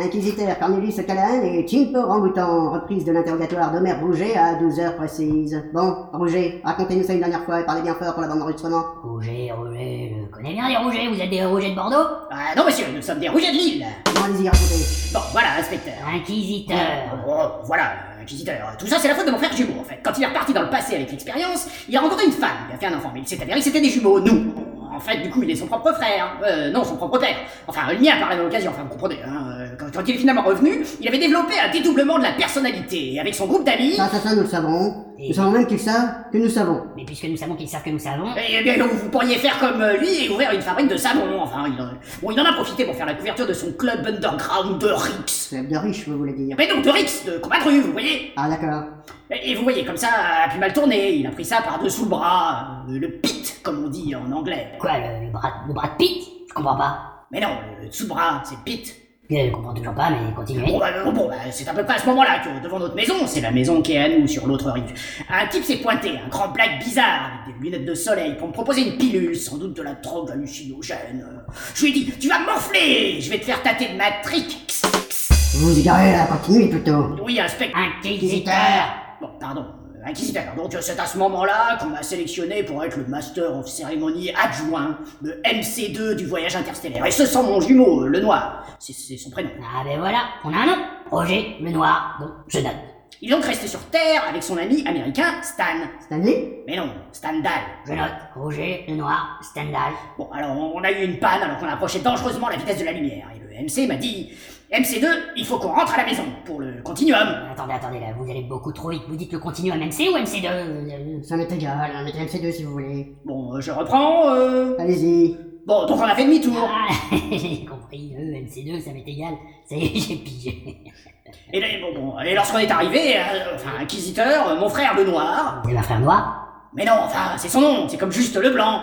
Inquisiteur Cornelius Callahan et Chimpo Ramboutan, reprise de l'interrogatoire d'Omer Rouget à 12 heures précises. Bon, Rouget, racontez-nous ça une dernière fois et parlez bien fort pour la bande d'enregistrement. Rouget, Rouget, je connais bien les Rougets, vous êtes des Rougets de Bordeaux? Ah non, monsieur, nous sommes des Rougets de Lille. Bon, allez-y, racontez. Bon, voilà, inspecteur. Inquisiteur. Oh, voilà, inquisiteur. Tout ça, c'est la faute de mon frère jumeau, en fait. Quand il est reparti dans le passé avec l'expérience, il a rencontré une femme, il a fait un enfant, mais il s'est avéré que c'était des jumeaux, nous. En fait, du coup, il est son propre frère. Euh, non, son propre père. Enfin, le mien par la même occasion, enfin, vous comprenez. Hein. Euh, Quand, il est finalement revenu, il avait développé un dédoublement de la personnalité. Et avec son groupe d'amis... Ça, ça, ça, nous le savons. Et- Nous savons même qu'ils savent que nous savons. Mais puisque nous savons qu'ils savent que nous savons, Eh bien, vous pourriez faire comme euh, lui et ouvrir une fabrique de savon. Enfin, il en... Bon, il en a profité pour faire la couverture de son club underground de Rix. C'est de riche, vous voulez dire. Mais donc, de Rix, de combat de rue, vous voyez? Ah, d'accord. Et et vous voyez, comme ça, a plus mal tourné. Il a pris ça par-dessous le bras. euh, le pit, comme on dit en anglais. quoi, le, le bras, le bras de Pete Je comprends pas. Mais non, le dessous-bras, c'est pit. Je comprends toujours pas, mais continuez. Bon, bah, bon, bon, bah, c'est à peu près à ce moment-là que, devant notre maison, c'est la maison qui est à nous, sur l'autre rive, un type s'est pointé, un grand black bizarre, avec des lunettes de soleil, pour me proposer une pilule, sans doute de la drogue hallucinogène. Euh, Je lui ai dit, tu vas m'enfler! Je vais te faire tâter de ma trique Vous vous égarez là, continuez plutôt. Oui, inspecteur. Inquisiteur. Bon, pardon, euh, inquisiteur. Donc, c'est à ce moment-là qu'on m'a sélectionné pour être le Master of Ceremony adjoint, le MC2 du voyage interstellaire. Et ce sont mon jumeau, euh, le noir. C'est son prénom. Ah ben voilà, on a un nom. Roger, le noir, donc je note. Il est donc resté sur Terre avec son ami américain Stan. Stanley? Mais non, Stendhal. Je note. Roger, le noir, Stendhal. Bon, alors on a eu une panne alors qu'on approchait dangereusement la vitesse de la lumière. Et le MC m'a dit MC2, il faut qu'on rentre à la maison pour le continuum. Attendez, attendez, là, vous allez beaucoup trop vite. Vous dites le continuum MC ou MC2 Euh, Ça m'est égal, hein, mettez MC2 si vous voulez. Bon, euh, je reprends. Euh... Allez-y. Bon, donc on a fait demi-tour. Ah, j'ai compris, euh, MC2, ça m'est égal. Ça y est, j'ai pigé. Et, là, bon, bon, et lorsqu'on est arrivé, euh, enfin, inquisiteur, mon frère le noir. Vous avez un frère noir Mais non, enfin, c'est son nom, c'est comme juste le blanc.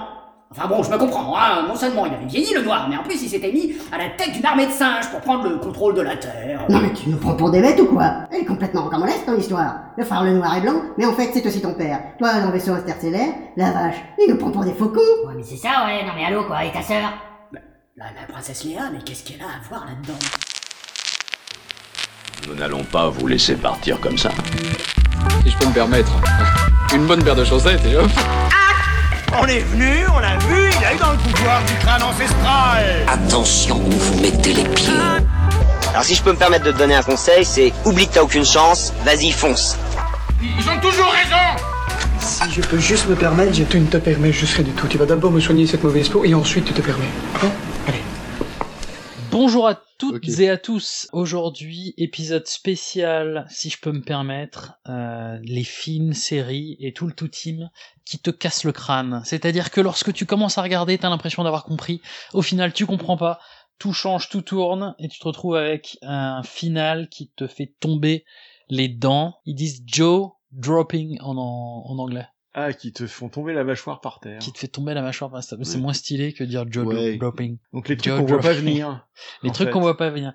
Enfin bon, je me comprends, hein, non seulement il avait vieilli le noir, mais en plus il s'était mis à la tête d'une armée de singes pour prendre le contrôle de la Terre. Non mais tu nous prends pour des bêtes ou quoi? Elle est complètement rocambolesque ton histoire. Le frère le noir et blanc, mais en fait c'est aussi ton père. Toi dans le vaisseau interstellaire, la vache, il nous prend pour des faucons. Ouais, mais c'est ça, ouais. Non, mais allô, quoi. Et ta sœur? La, la princesse Léa, mais qu'est-ce qu'elle a à voir là-dedans? Nous n'allons pas vous laisser partir comme ça. si je peux me permettre. Une bonne paire de chaussettes et hop. On est venu, on l'a vu, il a eu dans le pouvoir du crâne ancestral. Attention où vous mettez les pieds. Alors si je peux me permettre de te donner un conseil, c'est oublie que t'as aucune chance, vas-y fonce. Ils ont toujours raison. Si je peux juste me permettre, je... Tu ne te permets juste rien du tout. Tu vas d'abord me soigner cette mauvaise peau et ensuite tu te permets. Hein. Bonjour à toutes et à tous. Aujourd'hui, épisode spécial, si je peux me permettre, euh, les films, séries et tout le tout team qui te cassent le crâne. C'est-à-dire que lorsque tu commences à regarder, t'as l'impression d'avoir compris. Au final, tu comprends pas. Tout change, tout tourne et tu te retrouves avec un final qui te fait tomber les dents. Ils disent Joe dropping en, en, en anglais. Ah, qui te font tomber la mâchoire par terre. Qui te fait tomber la mâchoire. Enfin, C'est c'est Ouais. moins stylé que dire Joe Ouais. dropping. Donc les trucs qu'on voit pas venir. Les trucs qu'on voit pas venir.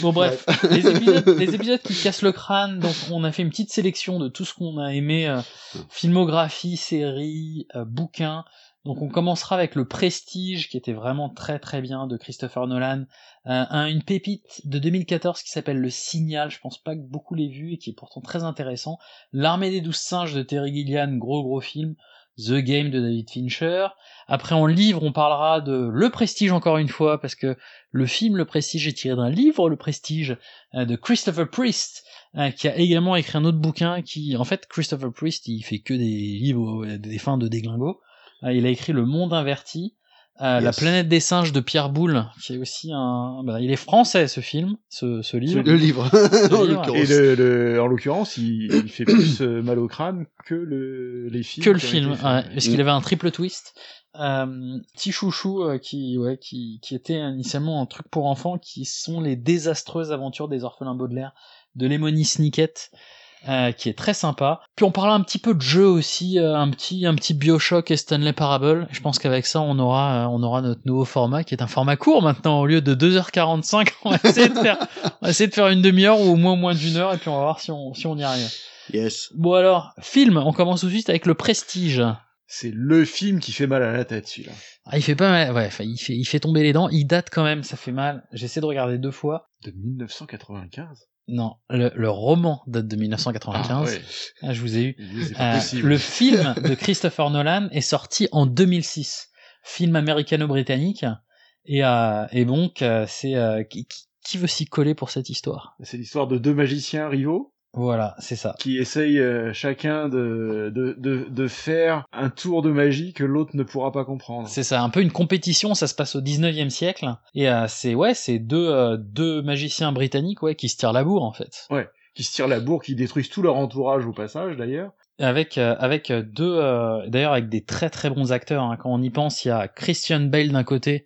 Bon bref, les épisodes, les épisodes qui cassent le crâne. Donc on a fait une petite sélection de tout ce qu'on a aimé, euh, filmographie, séries, euh, bouquins. Donc on commencera avec le Prestige qui était vraiment très très bien de Christopher Nolan, Euh, un- une pépite de 2014 qui s'appelle Le Signal. Je pense pas que beaucoup l'aient vu et qui est pourtant très intéressant. L'armée des douze singes de Terry Gilliam, gros gros film. The Game de David Fincher. Après en livre, on parlera de Le Prestige encore une fois parce que le film Le Prestige est tiré d'un livre, Le Prestige, euh, de Christopher Priest, euh, qui a également écrit un autre bouquin qui, en fait, Christopher Priest, il fait que des livres, des fins de déglingo. Euh, il a écrit Le Monde Inverti, euh, La planète des singes de Pierre Boulle, qui est aussi un... bah, il est français ce film, ce, ce livre. Le livre. Le En livre. Et le, le- en l'occurrence, il, il fait plus euh, mal au crâne que le, les films. que le film, ouais, parce qu'il Mm. avait un triple twist. Euh, petit chouchou euh, qui, ouais, qui, qui était initialement un truc pour enfants, qui sont les désastreuses aventures des orphelins Baudelaire de Lemony Snicket, euh, qui est très sympa. Puis on parlera un petit peu de jeu aussi, euh, un petit, un petit Bioshock et Stanley Parable. Je pense qu'avec ça, on aura, euh, on aura notre nouveau format qui est un format court maintenant au lieu de 2h45. On va essayer de faire, on va essayer de faire une demi-heure ou au moins moins d'une heure et puis on va voir si on, si on y arrive. Yes. Bon alors, film, on commence tout de suite avec le Prestige. c'est le film qui fait mal à la tête, celui-là. Ah, il fait pas mal, ouais, enfin, il fait, il fait tomber les dents, il date quand même, ça fait mal. J'essaie de regarder deux fois. De 1995 Non, le, le roman date de 1995. Ah, ouais. Ah, je vous ai eu. Euh, le film de Christopher Nolan est sorti en 2006, film américano-britannique, et, euh, et donc euh, c'est qui veut s'y coller pour cette histoire? C'est l'histoire de deux magiciens rivaux? Voilà, c'est ça. qui essayent euh, chacun de, de, de, de faire un tour de magie que l'autre ne pourra pas comprendre. C'est ça, un peu une compétition, ça se passe au 19e siècle, et euh, c'est ouais, c'est deux, euh, deux magiciens britanniques ouais, qui se tirent la bourre en fait. Ouais, qui se tirent la bourre, qui détruisent tout leur entourage au passage d'ailleurs. Avec euh, avec euh, deux euh, d'ailleurs avec des très très bons acteurs hein. quand on y pense il y a Christian Bale d'un côté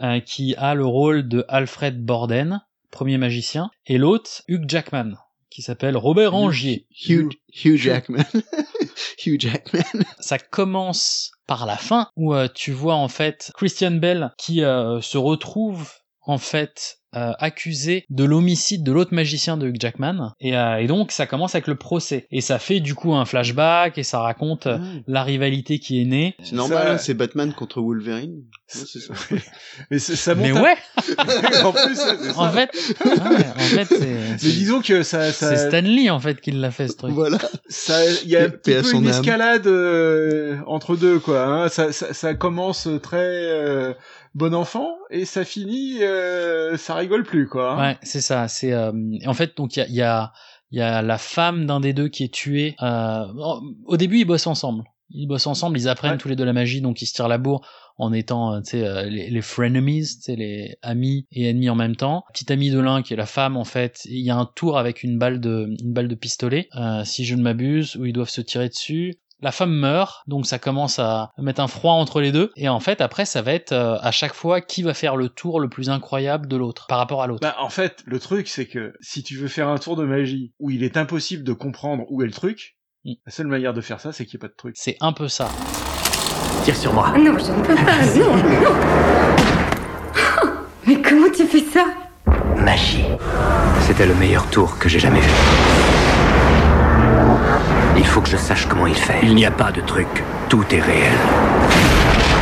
euh, qui a le rôle de Alfred Borden premier magicien et l'autre Hugh Jackman qui s'appelle Robert Angier Hugh, Hugh Jackman. Hugh Jackman. ça commence par la fin où euh, tu vois en fait Christian Bell qui euh, se retrouve en fait euh, accusé de l'homicide de l'autre magicien de Hugh Jackman et, euh, et donc ça commence avec le procès et ça fait du coup un flashback et ça raconte euh, la rivalité qui est née C'est normal, hein, c'est Batman contre Wolverine. Ouais, c'est ça. Mais c'est- ça monte mais ouais en plus, c'est ça. en fait ouais, en fait c'est Mais disons que ça, ça, c'est Stanley en fait qui l'a fait ce truc Voilà. ça, il y a un petit peu une âme. escalade euh, entre deux, quoi. Hein. Ça, ça, ça commence très euh, bon enfant et ça finit, euh, ça rigole plus, quoi. Ouais, c'est ça. C'est euh, en fait donc il y a, il y a il y a la femme d'un des deux qui est tuée. Euh, au début, ils bossent ensemble. Ils bossent ensemble, ils apprennent Ouais. tous les deux la magie, donc ils se tirent la bourre en étant, euh, tu sais, euh, les, les frenemies, tu sais, les amis et ennemis en même temps. Petite amie de l'un qui est la femme en fait. Il y a un tour avec une balle de une balle de pistolet, euh, si je ne m'abuse, où ils doivent se tirer dessus. La femme meurt, donc ça commence à mettre un froid entre les deux. Et en fait, après, ça va être euh, à chaque fois qui va faire le tour le plus incroyable de l'autre par rapport à l'autre. Bah, en fait, le truc, c'est que si tu veux faire un tour de magie où il est impossible de comprendre où est le truc, Mm. la seule manière de faire ça, c'est qu'il n'y ait pas de truc. C'est un peu ça. Tire sur moi. Non, je ne peux pas, non, non. Mais comment tu fais ça? Magie. C'était le meilleur tour que j'ai jamais vu. Il faut que je sache comment il fait. Il n'y a pas de truc. Tout est réel.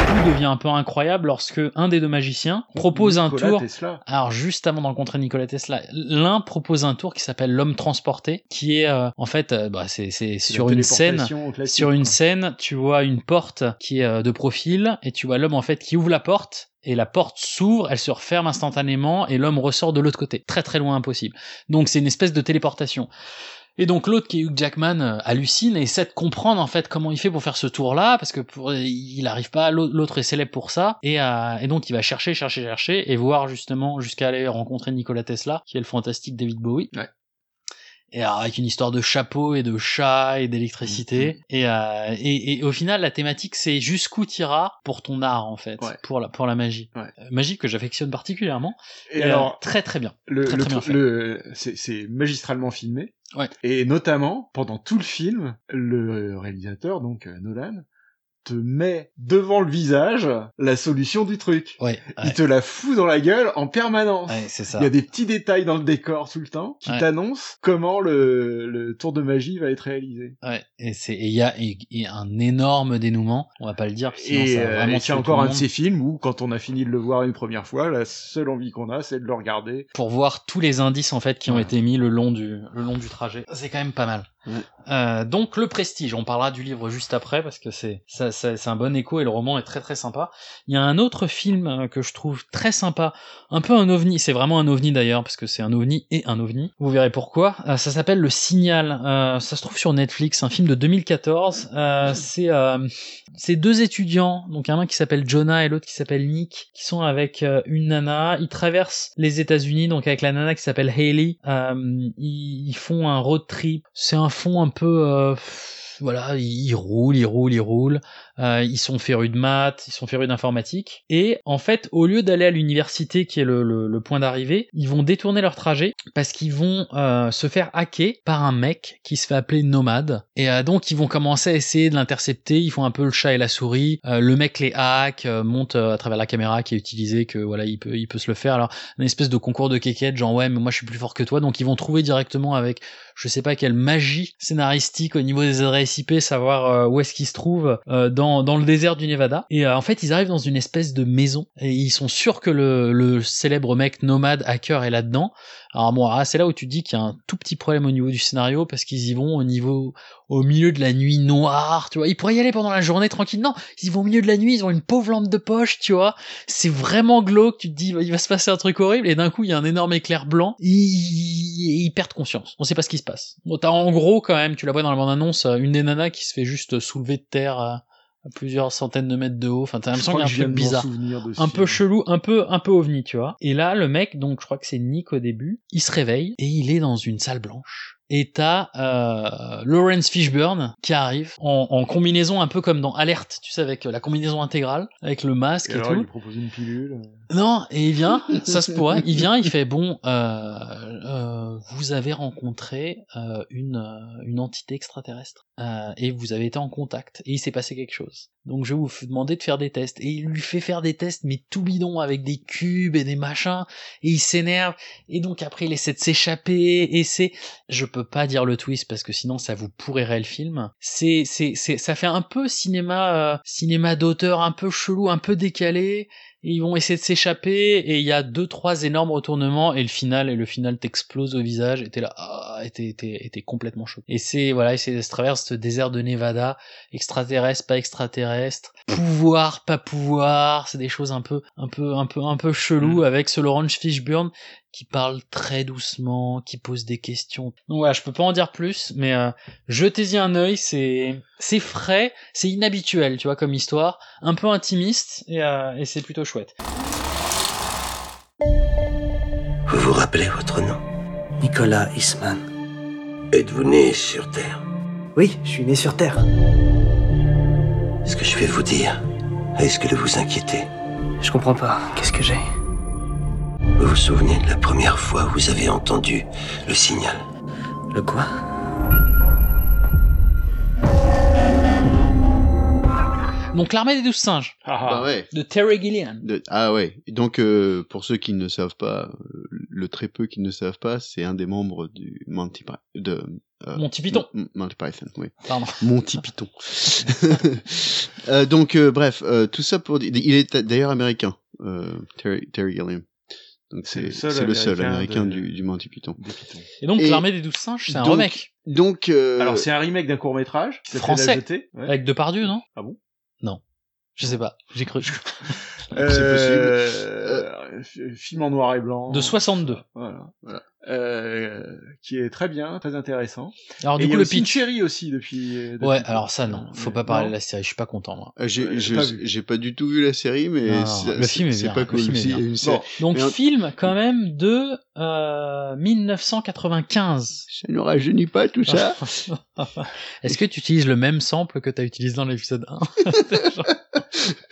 Tout devient un peu incroyable lorsque un des deux magiciens propose un Nikola tour. Tesla. Alors juste avant de rencontrer Nikola Tesla, l'un propose un tour qui s'appelle l'homme transporté, qui est euh, en fait, euh, bah, c'est sur une scène, sur une scène, tu vois une porte qui est euh, de profil et tu vois l'homme en fait qui ouvre la porte et la porte s'ouvre, elle se referme instantanément et l'homme ressort de l'autre côté, très très loin impossible. Donc c'est une espèce de téléportation. Et donc l'autre qui est Hugh Jackman euh, hallucine et essaie de comprendre en fait comment il fait pour faire ce tour-là parce que pour, il arrive pas, l'autre est célèbre pour ça et, euh, et donc il va chercher, chercher, chercher et voir justement jusqu'à aller rencontrer Nikola Tesla qui est le fantastique David Bowie. Ouais. Et alors, avec une histoire de chapeau et de chat et d'électricité et, euh, et, et au final la thématique c'est jusqu'où t'iras pour ton art en fait, Ouais. pour la pour la magie, Ouais. Euh, magie que j'affectionne particulièrement. Et, euh, alors, très très bien. le, le, le- c'est, c'est magistralement filmé. Et notamment, pendant tout le film, le réalisateur, donc euh, Nolan, te met devant le visage la solution du truc. Ouais, Il te la fout dans la gueule en permanence. ouais c'est ça. Il y a des petits détails dans le décor tout le temps qui t'annoncent comment le, le tour de magie va être réalisé. Ouais, et il y a et- et un énorme dénouement, on va pas le dire sinon Et ça va euh, c'est encore un de ces films où, quand on a fini de le voir une première fois, la seule envie qu'on a, c'est de le regarder. pour voir tous les indices en fait qui ont été mis le long du le long du trajet. C'est quand même pas mal. Euh, donc le prestige, on parlera du livre juste après parce que c'est c'est un bon écho et le roman est très très sympa. Il y a un autre film euh, que je trouve très sympa, un peu un ovni, c'est vraiment un ovni d'ailleurs parce que c'est un ovni et un ovni. Vous verrez pourquoi. Euh, ça s'appelle Le Signal. Ça se trouve sur Netflix, un film de 2014. Euh, c'est c'est deux étudiants, donc un qui s'appelle Jonah et l'autre qui s'appelle Nick, qui sont avec une nana. Ils traversent les États-Unis, donc avec la nana qui s'appelle Hailey. Euh, ils, ils font un road trip. C'est un fond un peu, euh, voilà, ils, roulent, ils roulent, ils roulent. Euh, ils sont férus de maths, ils sont férus d'informatique. Et en fait, au lieu d'aller à l'université, qui est le, point d'arrivée, ils vont détourner leur trajet parce qu'ils vont euh, se faire hacker par un mec qui se fait appeler Nomade. Et euh, donc, ils vont commencer à essayer de l'intercepter. Ils font un peu le chat et la souris. Le mec les hack, monte à travers la caméra qui est utilisée, que voilà, il peut, il peut se le faire. Alors, une espèce de concours de quéquette, genre ouais, mais moi je suis plus fort que toi. Donc, ils vont trouver directement avec, je sais pas quelle magie scénaristique au niveau des adresses Savoir euh, où est-ce qu'ils se trouvent euh, dans dans, dans le désert du Nevada. Et euh, en fait, ils arrivent dans une espèce de maison et ils sont sûrs que le, le célèbre mec nomade hacker est là-dedans. Alors bon, ah, c'est là où tu dis qu'il y a un tout petit problème au niveau du scénario parce qu'ils y vont au niveau au milieu de la nuit noire, tu vois. Ils pourraient y aller pendant la journée tranquille. Non, ils vont au milieu de la nuit, ils ont une pauvre lampe de poche, tu vois. C'est vraiment glauque, tu te dis il va se passer un truc horrible et d'un coup il y a un énorme éclair blanc. Ils, ils perdent conscience. On sait pas ce qui se passe. Bon, t'as en gros quand même, tu la vois dans la bande annonce, une des nanas qui se fait juste soulever de terre à, plusieurs centaines de mètres de haut. Enfin, t'as l'impression qu'il y a un truc bizarre, un peu chelou, un peu un peu ovni, tu vois. Et là, le mec, donc je crois que c'est Nick au début, il se réveille et il est dans une salle blanche. Et t'as euh, Lawrence Fishburne qui arrive en, en, combinaison un peu comme dans Alerte, tu sais, avec la combinaison intégrale, avec le masque et, et alors, tout. il propose une pilule. Non, et il vient, ça se pourrait, il vient, il fait bon, euh, euh, vous avez rencontré euh, une euh, une entité extraterrestre euh, et vous avez été en contact et il s'est passé quelque chose. Donc je vais vous demander de faire des tests et il lui fait faire des tests mais tout bidon avec des cubes et des machins et il s'énerve et donc après il essaie de s'échapper et c'est je peux pas dire le twist parce que sinon ça vous pourrirait le film. C'est c'est c'est ça fait un peu cinéma euh, cinéma d'auteur un peu chelou, un peu décalé ils vont essayer de s'échapper et il y a deux trois énormes retournements et le final et le final t'explose au visage et t'es là ah et t'es, complètement choqué. Et c'est voilà et c'est se traverse ce désert de Nevada extraterrestre pas extraterrestre pouvoir pas pouvoir c'est des choses un peu un peu un peu un peu chelou avec ce Laurence Fishburne qui parle très doucement, qui pose des questions. Donc voilà, je peux pas en dire plus, mais euh, jetez-y un œil, c'est c'est frais, c'est inhabituel, tu vois, comme histoire, un peu intimiste, et, euh, et c'est plutôt chouette. Vous vous rappelez votre nom? Nicolas Eastman. Êtes-vous né sur Terre? Oui, je suis né sur Terre. Ce que je vais vous dire risque de vous inquiéter? Je comprends pas. Qu'est-ce que j'ai? Vous vous souvenez de la première fois où vous avez entendu le signal Le quoi Donc l'armée des douze singes Bah ouais. de Terry Gilliam. De- ah ouais. Donc euh, pour ceux qui ne savent pas, euh, le très peu qui ne savent pas, c'est un des membres du Monty Python. De, euh, Monty Python. M- Monty Python, oui. Pardon. Monty Python. Euh, donc euh, bref, euh, tout ça pour dire, il est d'ailleurs américain, euh, Terry, Terry Gilliam. Donc C'est le c'est seul c'est le seul Américain de- du, du Monty Python. Et donc Et l'armée des douze singes, c'est un donc- remake Donc euh, Alors c'est un remake d'un court métrage français. Ouais. avec Depardieu, non? Ah bon? Non, je sais pas, j'ai cru. Euh, f- film en noir et blanc. De 62. Voilà. Euh, qui est très bien, très intéressant. Alors, Et du il y coup, a le aussi une pitch. série aussi depuis. euh, Ouais, depuis- alors ça non, faut pas parler de la série, je suis pas content moi. Euh, J'ai pas du tout vu la série, mais Non, non, c'est- le film est c'est bien, pas cool. film est bien. une série. Donc Mais film quand même de euh, 1995. Ça ne rajeunit pas tout ça. Est-ce que tu utilises le même sample que tu as utilisé dans l'épisode 1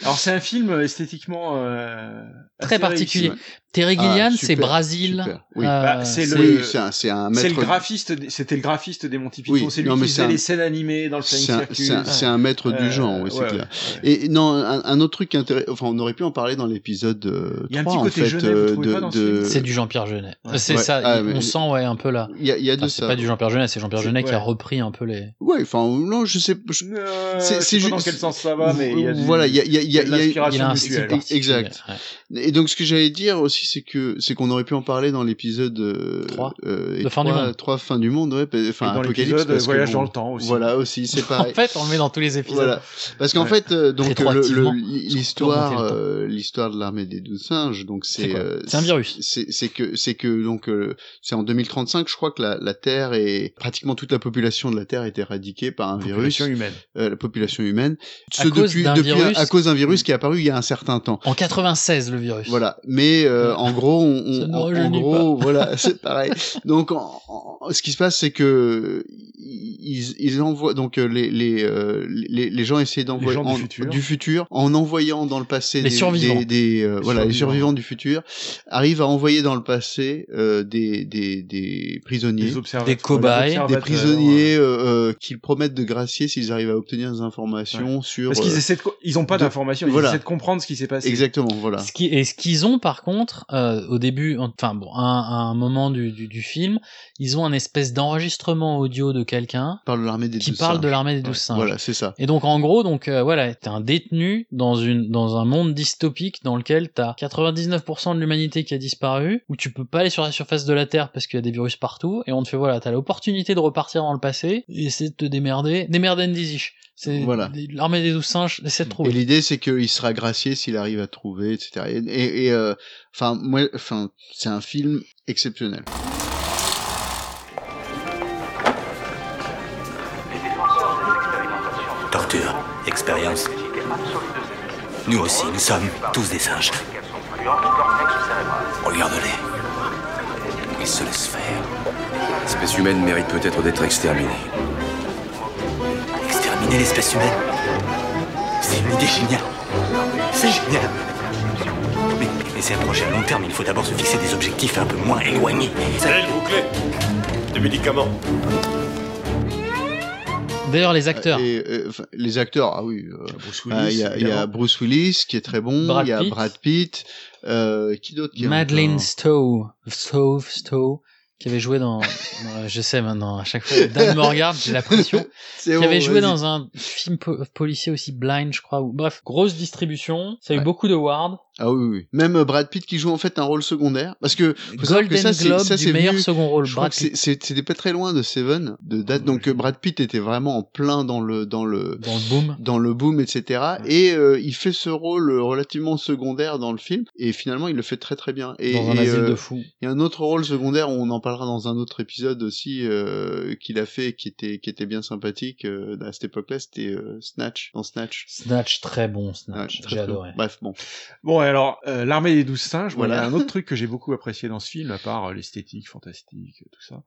Alors c'est un film esthétiquement euh, Très particulier. réussi. Terry Gilliam, Ah, c'est super, Brésil. Oui. euh, Bah, c'est c'est- le, Oui, c'est un- c'est un c'est le maître- graphiste, des- c'était le graphiste des Monty Python. Oui, c'est lui non, qui faisait c'est un- les scènes animées dans le C'est un, c'est un- c'est un maître Euh, du genre, oui, c'est ouais, clair. ouais, Et non, un, un autre truc intéressant, enfin, on aurait pu en parler dans l'épisode euh, Il y a un 3, petit en côté fait, Genet, vous euh, trouvez de, pas, dans ce de- film C'est du Jean-Pierre Jeunet. Ouais. C'est Ouais. ça, Ah, mais- on sent ouais un peu là. Il y a, il y a de Enfin, c'est pas du Jean-Pierre Jeunet, c'est Jean-Pierre C'est- Jeunet qui a repris un peu les. Ouais, enfin, non, je sais. Euh, c'est- c'est dans quel sens ça va, mais il y a Voilà, il y a, il y a, il y a, de il y a- l'inspiration Il a un mutuelle. style particulier, Exact. Et donc, ce que j'allais dire aussi, c'est que c'est qu'on aurait pu en parler dans l'épisode euh, Trois. euh, et De Fin du Monde. trois fin du monde, ouais, enfin Et dans Apocalypse, l'épisode, parce que Voyage bon, dans le temps aussi. Voilà aussi, c'est En pareil. fait, on le met dans tous les épisodes. Voilà. Parce qu'en Ouais. fait, euh, donc l'histoire, euh, l'histoire de l'armée des douze singes, donc C'est c'est euh, un virus. C'est que c'est que donc euh, c'est en 2035, je crois que la, la Terre est pratiquement toute la population de la Terre est éradiquée par un virus, Population humaine. la population humaine, À ce cause depuis d'un virus- à cause d'un virus qui est apparu il y a un certain temps. En 96, le virus. Voilà, mais euh, en gros, on, on- en, gros, voilà, c'est pareil. Donc, en- en- ce qui se passe, c'est que ils, ils envoient donc euh, les les, euh, les les gens essaient d'envoyer du futur. en envoyant dans le passé Les des, survivants. des, des, euh, voilà les survivants. du futur arrivent à envoyer dans le passé euh, des des des prisonniers. Des cobayes, des prisonniers euh, euh, qu'ils promettent de gracier s'ils arrivent à obtenir des informations sur Parce qu'ils essaient de, ils ont pas d'informations, ils voilà. essaient de comprendre ce qui s'est passé. exactement voilà Ce qui, et ce qu'ils ont par contre, euh, au début, enfin bon, à un, à un moment du, du, du film, ils ont un espèce d'enregistrement audio de quelqu'un parle de l'armée des qui parle de l'armée des douze singes. Voilà, c'est ça. Et donc en gros, donc euh, voilà, t'es un détenu dans une dans un monde dystopique dans lequel t'as 99% de l'humanité qui a disparu, où tu peux pas aller sur la surface de la Terre parce qu'il y a des virus partout, et on te fait voilà, t'as l'opportunité de repartir dans le passé et essayer de te démerder, démerden disish. C'est Voilà. l'armée des douze singes, essaie de Et trouver. l'idée, c'est qu'il sera gracié s'il arrive à trouver, etc. Et, et, et, euh, enfin, moi, enfin, c'est un film exceptionnel. Torture, expérience. Nous aussi, nous sommes tous des singes. Regarde-les. Ils se laissent faire. L'espèce humaine mérite peut-être d'être exterminée. Exterminer l'espèce humaine C'est une idée géniale. C'est génial. Mais, mais c'est un projet à long terme. Il faut d'abord se fixer des objectifs un peu moins éloignés. S'il vous plaît. Des médicaments. D'ailleurs, les acteurs. Et, euh, les acteurs, ah oui. euh, Willis, ah, Il y, a- il y a évidemment. Bruce Willis qui est très bon. Il y a. Brad Pitt. Euh, qui d'autre qui est Madeleine Stowe, Stowe, Stowe, qui avait joué dans, je sais maintenant, à chaque fois, Dan me regarde, j'ai la pression, qui bon, avait joué dans un film po- policier aussi, Blind, je crois, ou, bref, grosse distribution, ça a eu beaucoup de awards, Ah oui, oui. Même euh, Brad Pitt qui joue en fait un rôle secondaire. Parce que faut savoir que Golden ça, c'est- Globe ça, du meilleur venu- second rôle, Je crois Brad Pitt. c'est- c'était pas très loin de Seven de date. Donc euh, Brad Pitt était vraiment en plein dans le dans le dans le boom, dans le boom, etc. Et euh, il fait ce rôle relativement secondaire dans le film. Et finalement, il le fait très très bien. Et, dans un et, asile euh, de fous. Il y a un autre rôle secondaire, on en parlera dans un autre épisode aussi, euh, qu'il a fait, qui était, qui était bien sympathique euh, à cette époque-là, c'était euh, Snatch, dans Snatch. Snatch, très bon Snatch, Ouais, j'ai adoré. bon. Bref, bon. Bon, et alors, euh, l'armée des douze singes, voilà. un autre truc que j'ai beaucoup apprécié dans ce film, à part euh, l'esthétique fantastique, tout ça,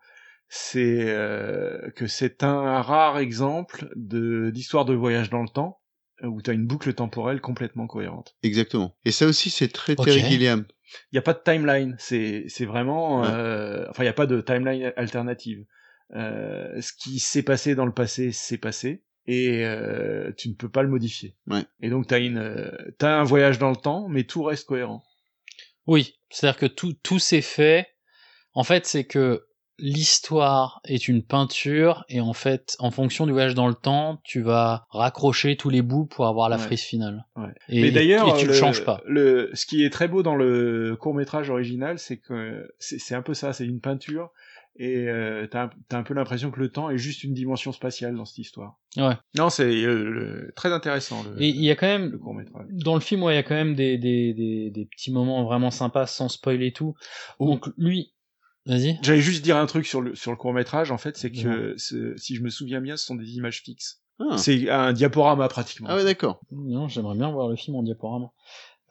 c'est euh, que c'est un rare exemple de d'histoire de voyage dans le temps, où tu as une boucle temporelle complètement cohérente. Exactement. Et ça aussi, c'est très Ok. Terry Gilliam. Il n'y a pas de timeline, c'est c'est vraiment... Ouais. euh, enfin, il n'y a pas de timeline alternative. Euh, ce qui s'est passé dans le passé, s'est passé, et euh, tu ne peux pas le modifier. Ouais. Et donc, tu as, une, euh, t'as un voyage dans le temps, mais tout reste cohérent. Oui, c'est-à-dire que tout, tout s'est fait. En fait, c'est que l'histoire est une peinture et en fait, en fonction du voyage dans le temps, tu vas raccrocher tous les bouts pour avoir la Ouais. frise finale. Ouais. Et, Mais d'ailleurs, tu le, changes pas. Le, ce qui est très beau dans le court métrage original, c'est que c'est un peu ça, c'est une peinture, et euh, t'as un- peu l'impression que le temps est juste une dimension spatiale dans cette histoire. Ouais. Non, c'est euh, le- très intéressant. Le, Et il y a quand même, le court métrage. dans le film, ouais, il y a quand même des, des, des, des petits moments vraiment sympas sans spoiler tout. Donc lui, vas-y. J'allais juste dire un truc sur le sur le court métrage. En fait, c'est que si je me souviens bien, ce sont des images fixes. Ah. C'est un diaporama pratiquement. Ah ouais, d'accord. Non, j'aimerais bien voir le film en diaporama.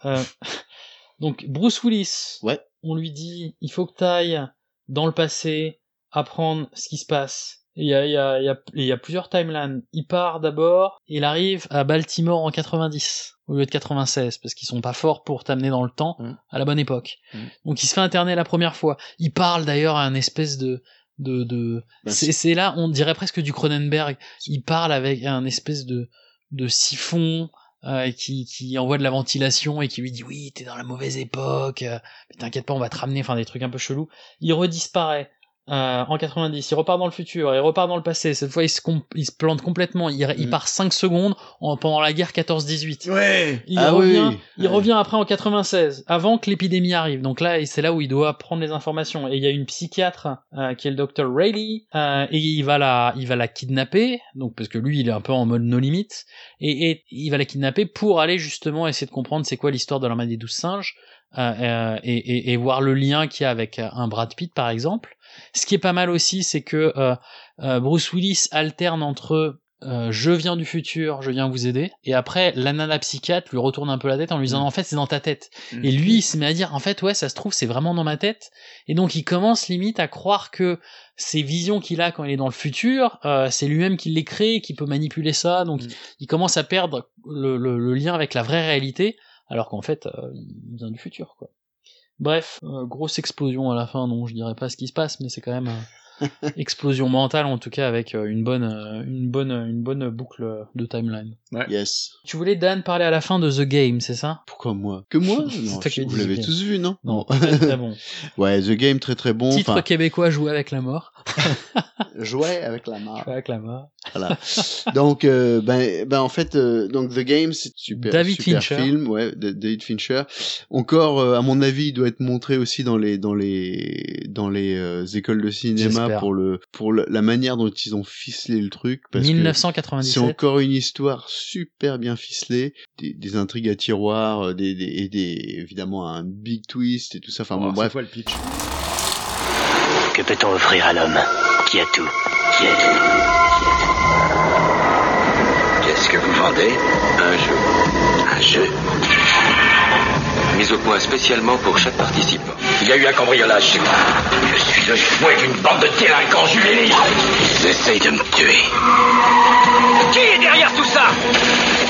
Euh, donc Bruce Willis, Ouais. on lui dit, il faut que t'ailles dans le passé, apprendre ce qui se passe. Il y a, il y, a, il y, a, il y a plusieurs timelines. Il part d'abord, il arrive à Baltimore en 90 au lieu de 96 parce qu'ils sont pas forts pour t'amener dans le temps Mm. à la bonne époque. Mm. Donc il se fait interner la première fois. Il parle d'ailleurs à un espèce de de, de... Bah, c'est c'est là on dirait presque du Cronenberg. Il parle avec un espèce de de siphon euh, qui, qui envoie de la ventilation et qui lui dit oui t'es dans la mauvaise époque euh, mais t'inquiète pas on va te ramener enfin des trucs un peu chelous il redisparaît euh, en 90 il repart dans le futur il repart dans le passé cette fois il se, com- il se plante complètement il, il Mm. part 5 secondes en- pendant la guerre 14-18 Ouais. il Ah revient, oui. il Ouais. revient après en 96, avant que l'épidémie arrive. Donc là, c'est là où il doit prendre les informations. Et il y a une psychiatre euh, qui est le docteur Rayleigh, euh, et il va la, il va la kidnapper. Donc parce que lui, il est un peu en mode no limit, et, et il va la kidnapper pour aller justement essayer de comprendre c'est quoi l'histoire de l'armée des douze singes. Euh, euh, et, et- et voir le lien qu'il y a avec euh, un Brad Pitt par exemple. Ce qui est pas mal aussi, c'est que euh, Bruce Willis alterne entre euh, je viens du futur, je viens vous aider, et après la nana psychiatre lui retourne un peu la tête en lui disant en fait c'est dans ta tête. Mm. Et lui il se met à dire en fait ouais ça se trouve c'est vraiment dans ma tête, et donc il commence limite à croire que ces visions qu'il a quand il est dans le futur, euh, c'est lui-même qui les crée, qui peut manipuler ça, donc Mm. il commence à perdre le, le- le lien avec la vraie réalité, alors qu'en fait euh, il vient du futur quoi. Bref, euh, grosse explosion à la fin, non je dirais pas ce qui se passe, mais c'est quand même... euh, explosion mentale en tout cas avec euh, une bonne, euh, une bonne, une bonne boucle de timeline. Yes. Tu voulais Dan parler à la fin de The Game, c'est ça? Pourquoi moi? Que moi? Non, vous l'avez The Game. tous vu, non? Non, très, très bon. ouais, The Game très très bon. Titre Enfin, québécois joué avec la mort. jouer avec la main. Joué avec la mort. Voilà. donc, euh, ben, ben en fait, euh, donc The Game, c'est super, David super Fincher. film, ouais, de- David Fincher. Encore, euh, à mon avis, il doit être montré aussi dans les dans les dans les euh, écoles de cinéma Pour le pour le- la manière dont ils ont ficelé le truc. Parce que 1997. C'est encore une histoire super bien ficelée, des, des intrigues à tiroir, euh, des, des, et des évidemment un big twist et tout ça. Enfin bon, Alors, bref. quoi le pitch? Que peut-on offrir à l'homme? Qui a tout? Qui a tout? Qu'est-ce que vous vendez Un jeu? Un jeu? Mis au point spécialement pour chaque participant. Il y a eu un cambriolage chez moi. Je suis le jouet d'une bande de délinquants juvéniles. Ils essayent de me tuer. Qui est derrière tout ça?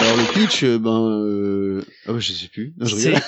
Alors le pitch, euh, ben, euh... ah bah, je sais plus. Non, je rigole.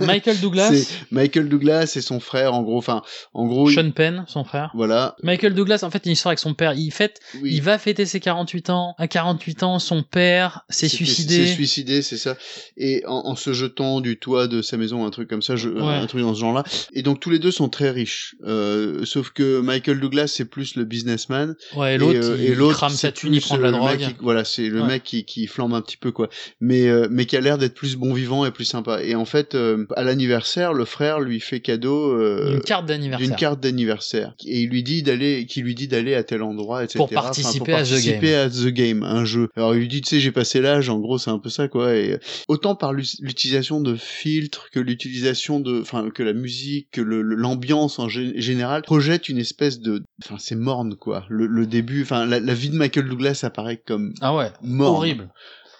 Michael Douglas. C'est Michael Douglas et son frère, en gros. Enfin, en gros. il- Sean Penn, son frère. Voilà. Michael Douglas, en fait, une histoire avec son père. Il fête, Oui. il va fêter ses 48 ans. À 48 ans, son père s'est suicidé. s'est suicidé, c'est ça. Et en, en se jetant du toit de sa maison, un truc comme ça, je, Ouais. un truc dans ce genre-là. Et donc tous les deux sont très riches. Euh, sauf que Michael Douglas c'est plus le businessman. Ouais, et l'autre, euh, il et l'autre, crame sa thune, il prend de la euh, le drogue. mec qui- voilà, c'est le Ouais. mec qui, qui flambe un petit peu quoi. Mais euh, mais qui a l'air d'être plus bon vivant et plus sympa. Et en fait, euh, à l'anniversaire, le frère lui fait cadeau euh, Une carte d'anniversaire. d'une carte d'anniversaire et il lui dit d'aller qui lui dit d'aller à tel endroit etc Pour Enfin, participer à The Game. à The Game un jeu alors il lui dit tu sais j'ai passé l'âge en gros c'est un peu ça quoi et autant par l'utilisation de filtres que l'utilisation de enfin que la musique que l'ambiance en gé- général projette une espèce de enfin c'est morne quoi le, le début enfin la, la vie de Michael Douglas apparaît comme Ah ouais, horrible.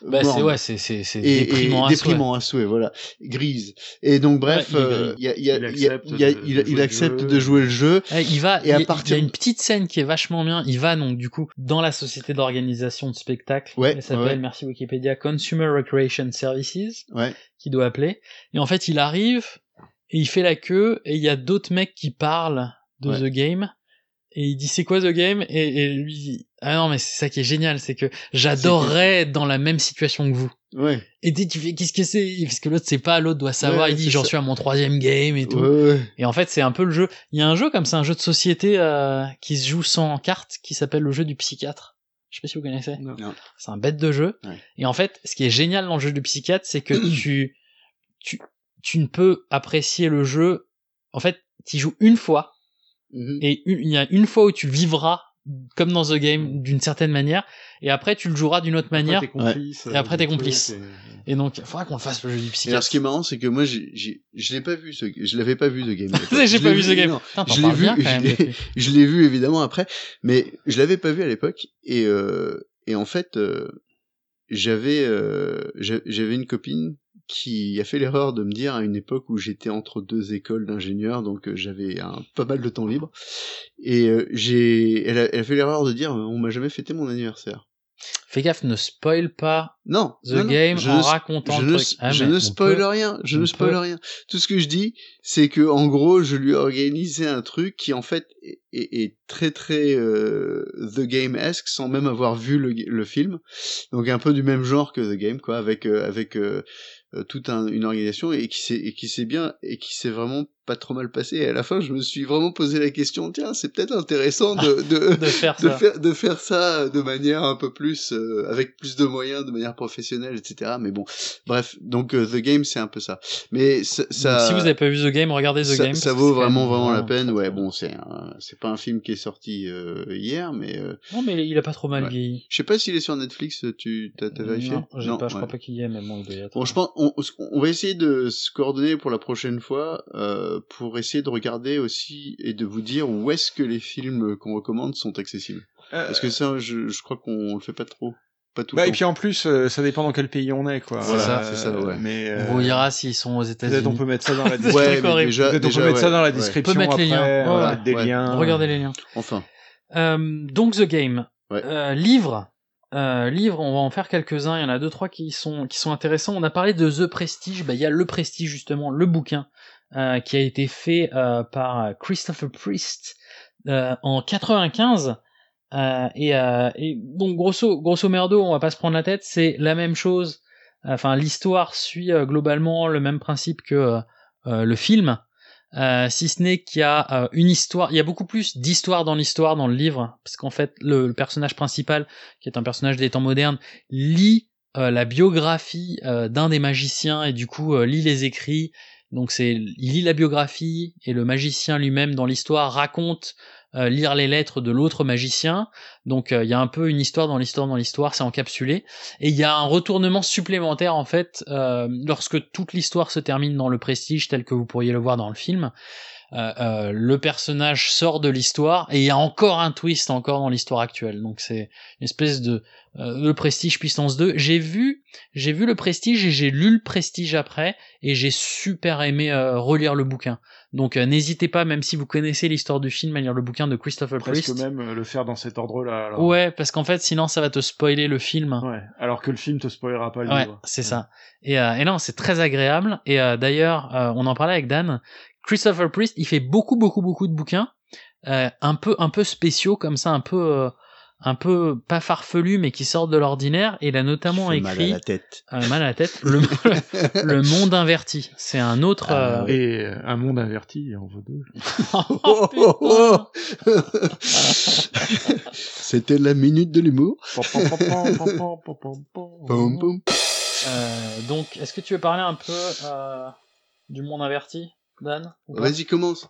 Bah, c'est ouais, c'est c'est c'est et, déprimant et à souhait. déprimant à souhait, voilà, grise. Et donc bref, il accepte de- jouer le jeu. Ouais, il va, Et à il, partir- il y a une petite scène qui est vachement bien. Il va donc du coup dans la société d'organisation de spectacles. Ouais, Elle s'appelle, ouais. merci Wikipédia, Consumer Recreation Services, Ouais. qui doit appeler. Et en fait, il arrive et il fait la queue et il y a d'autres mecs qui parlent de Ouais. The Game. Et il dit c'est quoi The Game? Et, et lui dit, ah non mais c'est ça qui est génial c'est que j'adorerais être dans la même situation que vous Ouais. et tu tu fais qu'est-ce que c'est? Parce que l'autre sait pas l'autre doit savoir Ouais, il dit c'est j'en suis à mon troisième game et tout Ouais, ouais. et en fait, c'est un peu le jeu. Il y a un jeu comme ça, un jeu de société euh, qui se joue sans carte, qui s'appelle le jeu du psychiatre. Je sais pas si vous connaissez. Non. C'est un bête de jeu. Ouais. Et en fait, ce qui est génial dans le jeu du psychiatre, c'est que tu, tu, tu ne peux apprécier le jeu. En fait, tu joues une fois, Mhm. et une- il y a une fois où tu vivras comme dans The Game d'une certaine manière, et après tu le joueras d'une autre manière. t'es complice, Et après euh, t'es du complice. Et donc, il faudra qu'on le fasse le jeu du Et alors, psychiatre. ce qui est marrant, c'est que moi, j'ai, j'ai, je l'ai pas vu, ce, je l'avais pas vu The Game. J'ai Je pas l'ai vu The Game. non, Putain, t'en je l'ai vu, bien, je l'ai, vu évidemment après, mais je l'avais pas vu à l'époque et euh, et en fait, euh, j'avais euh, j'a- j'avais une copine qui a fait l'erreur de me dire à une époque où j'étais entre deux écoles d'ingénieurs, donc euh, j'avais un, pas mal de temps libre, et euh, j'ai, elle a, elle a fait l'erreur de dire, on m'a jamais fêté mon anniversaire. Fais gaffe, ne spoil pas Non, The non, Game je en ne- racontant je le ne. Ah, je ne spoil peut- rien, je ne spoil peut. rien. Tout ce que je dis, c'est que en gros, je lui ai organisé un truc qui en fait est, est- est très très euh, The Game-esque sans même avoir vu le, le film. Donc un peu du même genre que The Game, quoi, avec euh, avec euh, toute un- une organisation et qui s'est et qui s'est bien et qui s'est vraiment pas trop mal passé. Et à la fin, je me suis vraiment posé la question, tiens, c'est peut-être intéressant de de, De faire de ça. faire de faire ça de manière un peu plus euh, avec plus de moyens, de manière professionnelle, etc. Mais bon, bref, donc euh, The Game, c'est un peu ça. Mais ça, ça- si vous n'avez pas vu The Game, regardez The ça, Game. ça vaut vraiment vraiment la peine. Ouais, bon, c'est c'est pas un film qui est sorti euh, hier, mais euh, Non, mais il a pas trop mal Ouais. vieilli. je sais pas s'il est sur Netflix. Tu t'as vérifié? Non, pas, je crois pas qu'il y ait, mais bon, il doit y être. Bon, je pense, on, on va essayer de se coordonner pour la prochaine fois, euh, pour essayer de regarder aussi et de vous dire où est-ce que les films qu'on recommande sont accessibles. Euh, Parce que ça, je, je crois qu'on le fait pas trop, pas tout Bah, le et puis en plus, euh, ça dépend dans quel pays on est, quoi. Voilà, Euh, c'est ça, ouais. Mais, On vous euh, dira s'ils sont aux États-Unis. Peut-être on peut mettre ça dans la Des description. horribles. déjà- Peut-être on déjà, peut mettre ça ouais, dans la ouais. description On peut mettre les après, liens. euh, Voilà. des Ouais. liens. Regardez les liens. Enfin, Euh, donc The Game. Ouais. Euh, livre. Euh, livre, on va en faire quelques-uns. Il y en a deux trois qui sont qui sont intéressants. On a parlé de The Prestige. Bah il y a le Prestige justement, le bouquin euh, qui a été fait euh, par Christopher Priest euh, en 95. Euh, et, euh, et grosso grosso merdo, on va pas se prendre la tête, c'est la même chose. Enfin, l'histoire suit euh, globalement le même principe que euh, le film, euh, si ce n'est qu'il y a euh, une histoire. Il y a beaucoup plus d'histoire dans l'histoire dans le livre, parce qu'en fait, le, le personnage principal, qui est un personnage des temps modernes, lit euh, la biographie euh, d'un des magiciens et du coup euh, lit les écrits. Donc c'est il lit la biographie et le magicien lui-même dans l'histoire raconte euh, lire les lettres de l'autre magicien. Donc euh, il y a un peu une histoire dans l'histoire dans l'histoire, c'est encapsulé. Et il y a un retournement supplémentaire en fait euh, lorsque toute l'histoire se termine dans le prestige tel que vous pourriez le voir dans le film. Euh, euh, le personnage sort de l'histoire et il y a encore un twist encore dans l'histoire actuelle. Donc c'est une espèce de euh, le Prestige puissance 2. J'ai vu j'ai vu le Prestige et j'ai lu le Prestige après et j'ai super aimé euh, relire le bouquin. Donc n'hésitez pas même si vous connaissez l'histoire du film à lire le bouquin de Christopher Presque Priest. même le faire dans cet ordre-là. alors. Ouais, parce qu'en fait sinon ça va te spoiler le film. Ouais. Alors que le film te spoilera pas le Ouais, livre. c'est ça. Et, euh, et non, c'est très agréable. Et euh, d'ailleurs, euh, on en parlait avec Dan. Christopher Priest, il fait beaucoup, beaucoup, beaucoup de bouquins, euh, un peu, un peu spéciaux comme ça, un peu, euh, un peu pas farfelu mais qui sortent de l'ordinaire. Il a notamment écrit mal à la tête, euh, mal à la tête, le, monde inverti. C'est un autre ah, euh, et un monde inverti, on veut deux. Oh, C'était la minute de l'humour. donc, est-ce que tu veux parler un peu du monde inverti? Vas-y, commence.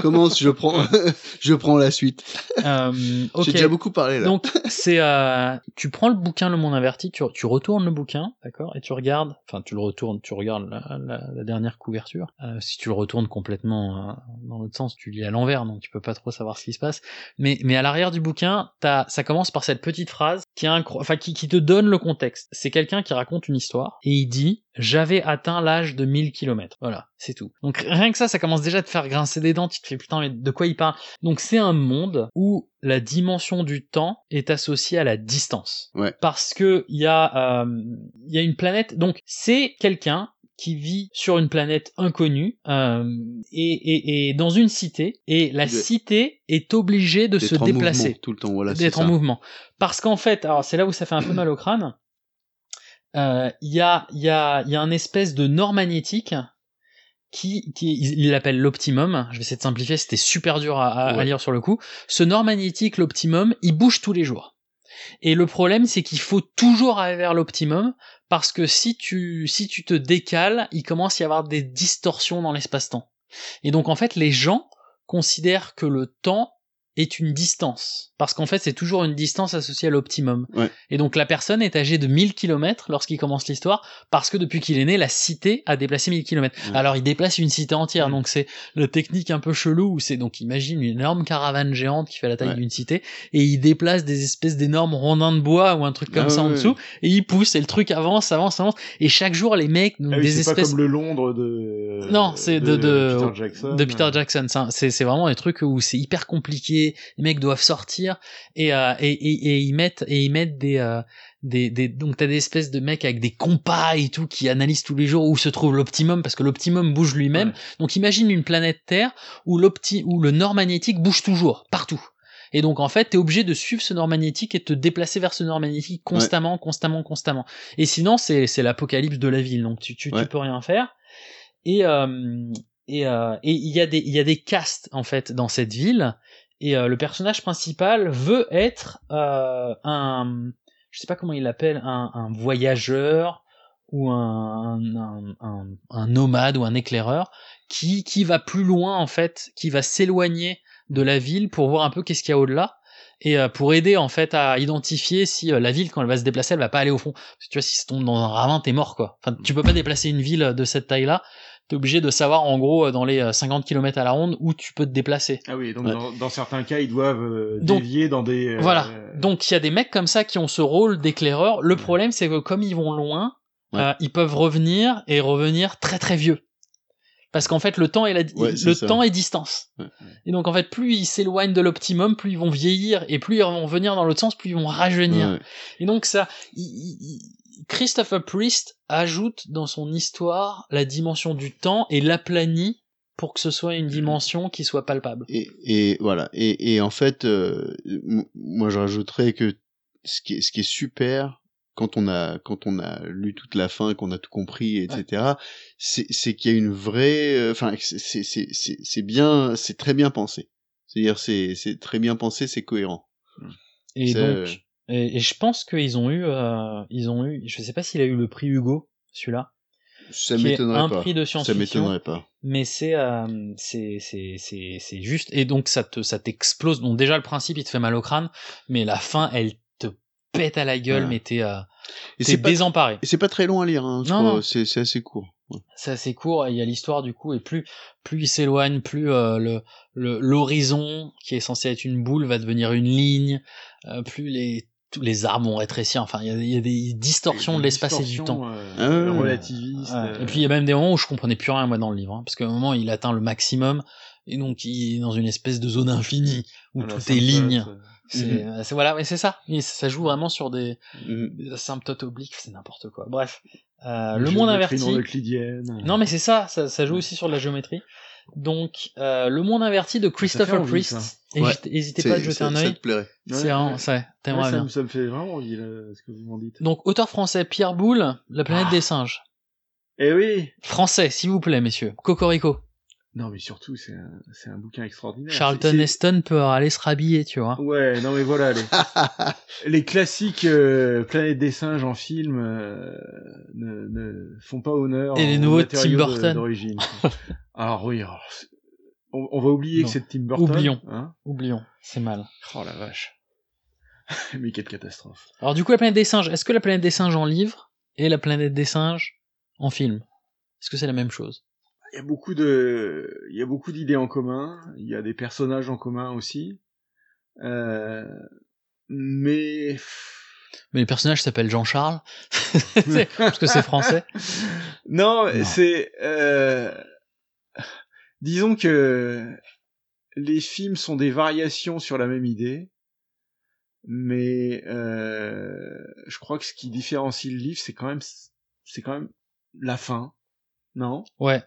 Commence, je prends, je prends la suite? Euh, ok. J'ai déjà beaucoup parlé là. Donc c'est euh, tu prends le bouquin Le Monde Inverti, tu, tu retournes le bouquin, d'accord, et tu regardes, enfin tu le retournes, tu regardes la, la, la dernière couverture. Euh, si tu le retournes complètement euh, dans l'autre sens, tu lis à l'envers, donc tu peux pas trop savoir ce qui se passe. Mais mais à l'arrière du bouquin, ça commence par cette petite phrase qui enfin qui, qui te donne le contexte. C'est quelqu'un qui raconte une histoire et il dit j'avais atteint l'âge de 1000 km. Voilà, c'est tout. Donc rien que ça, ça commence déjà te faire grincer des dents. Tu te fais putain mais de quoi il parle? Donc c'est un monde où la dimension du temps est associée à la distance. Ouais. Parce que il y a euh, y a une planète. Donc c'est quelqu'un qui vit sur une planète inconnue euh, et, et, et dans une cité et la De- cité est obligée de se déplacer mouvement tout le temps, voilà. d'être en mouvement. Parce qu'en fait, alors c'est là où ça fait un peu mal au crâne, euh, il y, a, il y, a, il y a un espèce de nord magnétique qui, qui il l'appelle l'optimum. Je vais essayer de simplifier, c'était super dur à, à- à Ouais. lire sur le coup. Ce nord magnétique, l'optimum, il bouge tous les jours. Et le problème, c'est qu'il faut toujours aller vers l'optimum parce que si tu, si tu te décales, il commence à y avoir des distorsions dans l'espace-temps. Et donc, en fait, les gens considèrent que le temps est une distance. Parce qu'en fait, c'est toujours une distance associée à l'optimum. Ouais. Et donc, la personne est âgée de 1000 km lorsqu'il commence l'histoire, parce que depuis qu'il est né, la cité a déplacé 1000 km. Ouais. Alors, il déplace une cité entière. Donc, c'est la technique un peu chelou où c'est, donc, imagine une énorme caravane géante qui fait la taille d'une cité, et il déplace des espèces d'énormes rondins de bois ou un truc comme Ah ça en dessous, et il pousse, et le truc avance, avance, avance, et chaque jour, les mecs, donc, Ah oui, des c'est pas espèces... comme le Londres de. Non, c'est de, de, Peter Jackson. de Peter Jackson. ça. C'est, c'est vraiment des trucs où c'est hyper compliqué. Les mecs doivent sortir et, euh, et, et, et ils mettent, et ils mettent des, euh, des, des, donc t'as des espèces de mecs avec des compas et tout qui analysent tous les jours où se trouve l'optimum parce que l'optimum bouge lui-même. Ouais. Donc imagine une planète Terre où l'opti, où le nord magnétique bouge toujours, partout. Et donc en fait, t'es obligé de suivre ce nord magnétique et de te déplacer vers ce nord magnétique constamment, constamment, constamment. Et sinon, c'est c'est l'apocalypse de la ville, donc tu tu, Ouais. tu peux rien faire. Et euh, et euh, et il y a des il y a des castes en fait dans cette ville. Et euh, le personnage principal veut être euh, un je sais pas comment il l'appelle un, voyageur ou un, nomade ou un éclaireur qui qui va plus loin en fait, qui va s'éloigner de la ville pour voir un peu qu'est-ce qu'il y a au-delà et euh, pour aider en fait à identifier si la ville quand elle va se déplacer elle va pas aller au fond. Parce tu vois si ça tombe dans un ravin t'es mort quoi. Enfin tu peux pas déplacer une ville de cette taille là t'es obligé de savoir en gros euh, dans les euh, 50 km à la ronde où tu peux te déplacer Ah oui, donc Ouais. dans, dans certains cas, ils doivent euh, Donc, dévier dans des. euh, voilà donc il y a des mecs comme ça qui ont ce rôle d'éclaireur le problème c'est que comme ils vont loin Ouais. euh, ils peuvent revenir et revenir très très vieux parce qu'en fait le temps est la Ouais, le ça. temps est distance Ouais. et donc en fait plus ils s'éloignent de l'optimum plus ils vont vieillir et plus ils vont venir dans l'autre sens plus ils vont rajeunir Ouais. et donc ça, il- il- il- Christopher Priest ajoute dans son histoire la dimension du temps et l'aplanit pour que ce soit une dimension qui soit palpable. Et, et voilà. Et, et en fait, euh, moi je rajouterais que ce qui est, ce qui est super quand on a quand on a lu toute la fin, qu'on a tout compris, etc. C'est c'est qu'il y a une vraie, euh, enfin c'est c'est c'est c'est c'est bien, c'est très bien pensé. C'est-à-dire c'est c'est très bien pensé, c'est cohérent. Et donc, et, et je pense qu'ils ont eu, euh, ils ont eu, je sais pas s'il a eu le prix Hugo, celui-là. Ça m'étonnerait un pas. prix de Ça science-fiction. m'étonnerait pas. Mais c'est, euh, c'est, c'est, c'est, c'est juste, et donc ça te, ça t'explose. Donc déjà le principe, il te fait mal au crâne, mais la fin, elle te pète à la gueule, Ouais. mais t'es, euh, t'es désemparé. Et c'est pas très long à lire, hein, Non, non. C'est c'est assez court. C'est assez court il y a l'histoire du coup et plus plus il s'éloigne plus euh, le le- l'horizon qui est censé être une boule va devenir une ligne euh, plus les les arbres vont rétrécir enfin il y a, il y a des distorsions de l'espace et du temps. euh, Ah. relativiste. Euh, et puis il y a même des moments où je comprenais plus rien moi dans le livre hein, parce qu'à un moment il atteint le maximum et donc il est dans une espèce de zone infinie où tout est ligne. euh, c'est Mhm. c'est- voilà mais c'est ça. Et ça joue vraiment sur des, des asymptotes obliques. C'est n'importe quoi. Bref euh, le monde averti non mais c'est ça, ça, ça joue aussi sur de la géométrie. Donc, euh, Le Monde Inverti de Christopher envie, Priest. ça. Ouais. N'hésitez pas à jeter ça- un ça œil. te plairait. C'est vraiment, ouais. ça, t'aimerais Ouais, ça, bien. me- ça me fait vraiment envie, là, ce que vous m'en dites. Donc, auteur français, Pierre Boulle, La planète Ah. des singes. Eh oui Français, s'il vous plaît, messieurs. Cocorico. Non, mais surtout, c'est un, c'est un bouquin extraordinaire. Charlton C'est- c'est- Heston peut aller se rhabiller, tu vois. Ouais, non mais voilà, les, les classiques euh, Planète des singes en film euh, ne, ne font pas honneur Et les aux nouveaux Tim de- Burton. d'origine. alors oui, alors, on, on va oublier Non. que c'est Tim Burton. Oublions. Hein Oublions, c'est mal. oh la vache. mais quelle catastrophe. Alors, du coup, La planète des singes, est-ce que La planète des singes en livre et La planète des singes en film? Est-ce que c'est la même chose? Il y a beaucoup de, il y a beaucoup d'idées en commun. Il y a des personnages en commun aussi. Euh, mais Mais le personnage s'appelle Jean-Charles. Parce que c'est français. non, Non. c'est euh, disons que les films sont des variations sur la même idée, mais euh, je crois que ce qui différencie le livre, c'est quand même c'est quand même la fin, non? Ouais,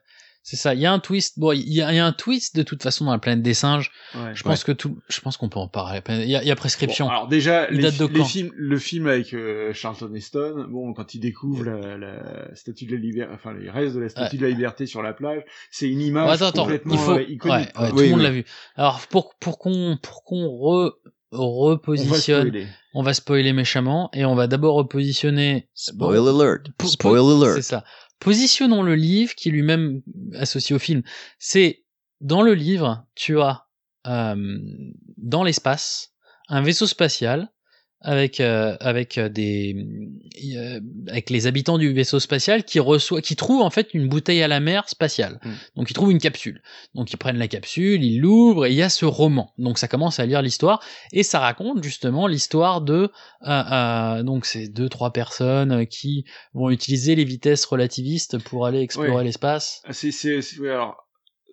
c'est ça. Il y a un twist. Bon, il y, a il y a un twist de toute façon dans la planète des singes. Ouais. Je pense que tout, je pense qu'on peut en parler. Il y a, il y a prescription. Bon, alors déjà, les, fi- films, le film avec euh, Charlton Heston, bon, quand il découvre la, la statue de la liberté, enfin les restes de la statue de la liberté sur la plage, c'est une image attends, attends. complètement Il faut, euh, iconique. tout le monde l'a vu. Alors pour pour qu'on pour qu'on re repositionne, spoiler. on va spoiler méchamment et on va d'abord repositionner. Spoil alert. Po- po- Spoil alert. C'est ça. Positionnons le livre qui lui-même associé au film. C'est dans le livre, tu as euh, dans l'espace un vaisseau spatial avec euh, avec euh, des euh, avec les habitants du vaisseau spatial qui reçoit qui trouvent en fait une bouteille à la mer spatiale. Mm. Donc ils trouvent une capsule. Donc ils prennent la capsule, ils l'ouvrent et il y a ce roman. Donc ça commence à lire l'histoire et ça raconte justement l'histoire de euh, donc c'est deux trois personnes qui vont utiliser les vitesses relativistes pour aller explorer Ouais. l'espace. Ah, c'est, c'est- ouais, alors,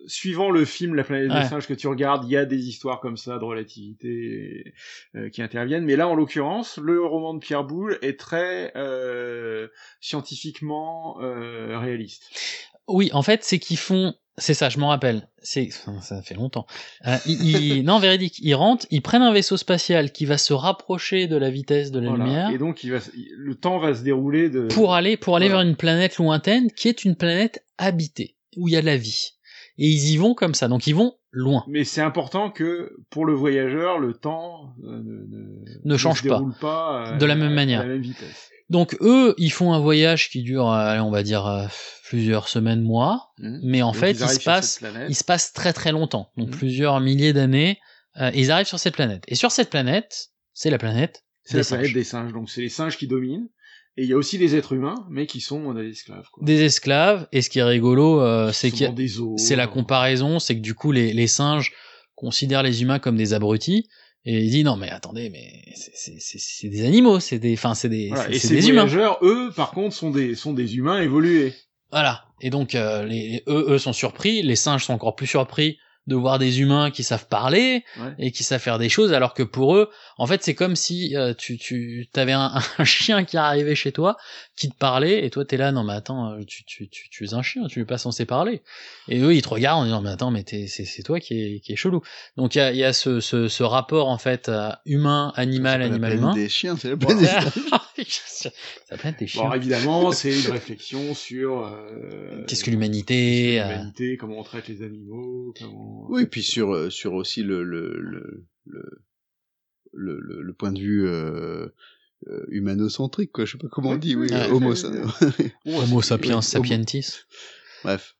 suivant le film La planète Ouais. des singes que tu regardes, il y a des histoires comme ça de relativité euh, qui interviennent. Mais là, en l'occurrence, le roman de Pierre Boulle est très euh, scientifiquement euh, réaliste. Oui, en fait, c'est qu'ils font. C'est ça, je m'en rappelle. C'est ça fait longtemps. Euh, ils, ils- non, véridique. Ils rentrent, ils prennent un vaisseau spatial qui va se rapprocher de la vitesse de la Voilà. lumière Et donc, il va, il- le temps va se dérouler de pour aller pour aller Voilà. vers une planète lointaine qui est une planète habitée où il y a de la vie. Et ils y vont comme ça. Donc ils vont loin. Mais c'est important que pour le voyageur, le temps euh, ne, ne, Ne change se pas. pas euh, De la même à- manière. à la même vitesse. Donc eux, ils font un voyage qui dure, euh, on va dire plusieurs semaines, mois, Mhm. mais en fait, ils il se passe, cette planète. il se passe très très longtemps, donc Mhm. plusieurs milliers d'années. et ils arrivent sur cette planète. Et sur cette planète, c'est la planète C'est la planète singes. des singes, donc c'est les singes qui dominent. Et il y a aussi des êtres humains, mais qui sont des esclaves. Quoi. Des esclaves. Et ce qui est rigolo, euh, c'est zoos, c'est la euh. comparaison, c'est que du coup les, les singes considèrent les humains comme des abrutis. Et ils disent non mais attendez mais c'est- des animaux, c'est des, enfin c'est des, Voilà. Et ces des humains. eux, par contre, sont des, sont des humains évolués. Voilà. Et donc, euh, les, eux, eux sont surpris, les singes sont encore plus surpris de voir des humains qui savent parler Ouais. et qui savent faire des choses, alors que pour eux, en fait, c'est comme si euh, tu tu t'avais un, un chien qui arrivait chez toi, qui te parlait, et toi t'es là, non mais attends, euh, tu tu tu, tu es un chien, tu es pas censé parler. Et eux, ils te regardent en disant, mais attends, mais c'est c'est toi qui est qui est chelou. Donc il y a il y a ce ce ce rapport en fait euh, humain animal C'est pas la animal humain. des chiens, c'est la planète des ça planète des chiens. Bon, évidemment, c'est une réflexion sur euh, Qu'est-ce que l'humanité euh, l'humanité, comment on traite les animaux, comment. Oui, puis sur sur aussi le le le le, le, le- le point de vue euh, euh, humanocentrique, quoi. Je sais pas comment on dit. Oui, homo, Homo sapiens sapientis. Bref.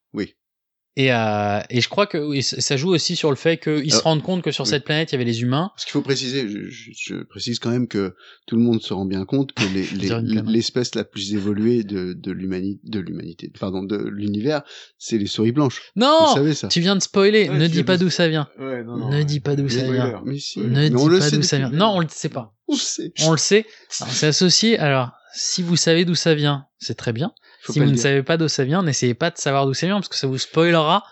Et, euh, et je crois que ça joue aussi sur le fait qu'ils se Alors, rendent compte que sur oui. cette planète, il y avait les humains. Parce qu'il faut préciser, je, je- je précise quand même que tout le monde se rend bien compte que les- les- l'espèce la plus évoluée de, de l'humanité, de l'humanité, pardon, de l'univers, c'est les souris blanches. Non Vous savez ça. Tu viens de spoiler, Ouais, ne dis pas d'où ça vient. Ouais, non, non, ne ouais. dis pas d'où ça vient. mais si. Ne Mais dis on le pas sait d'où ça depuis vient. Non, on le sait pas. On le sait. On le sait. C'est associé. Alors, si vous savez d'où ça vient, c'est très bien. Faut si vous ne savez pas d'où ça vient, n'essayez pas de savoir d'où ça vient parce que ça vous spoilera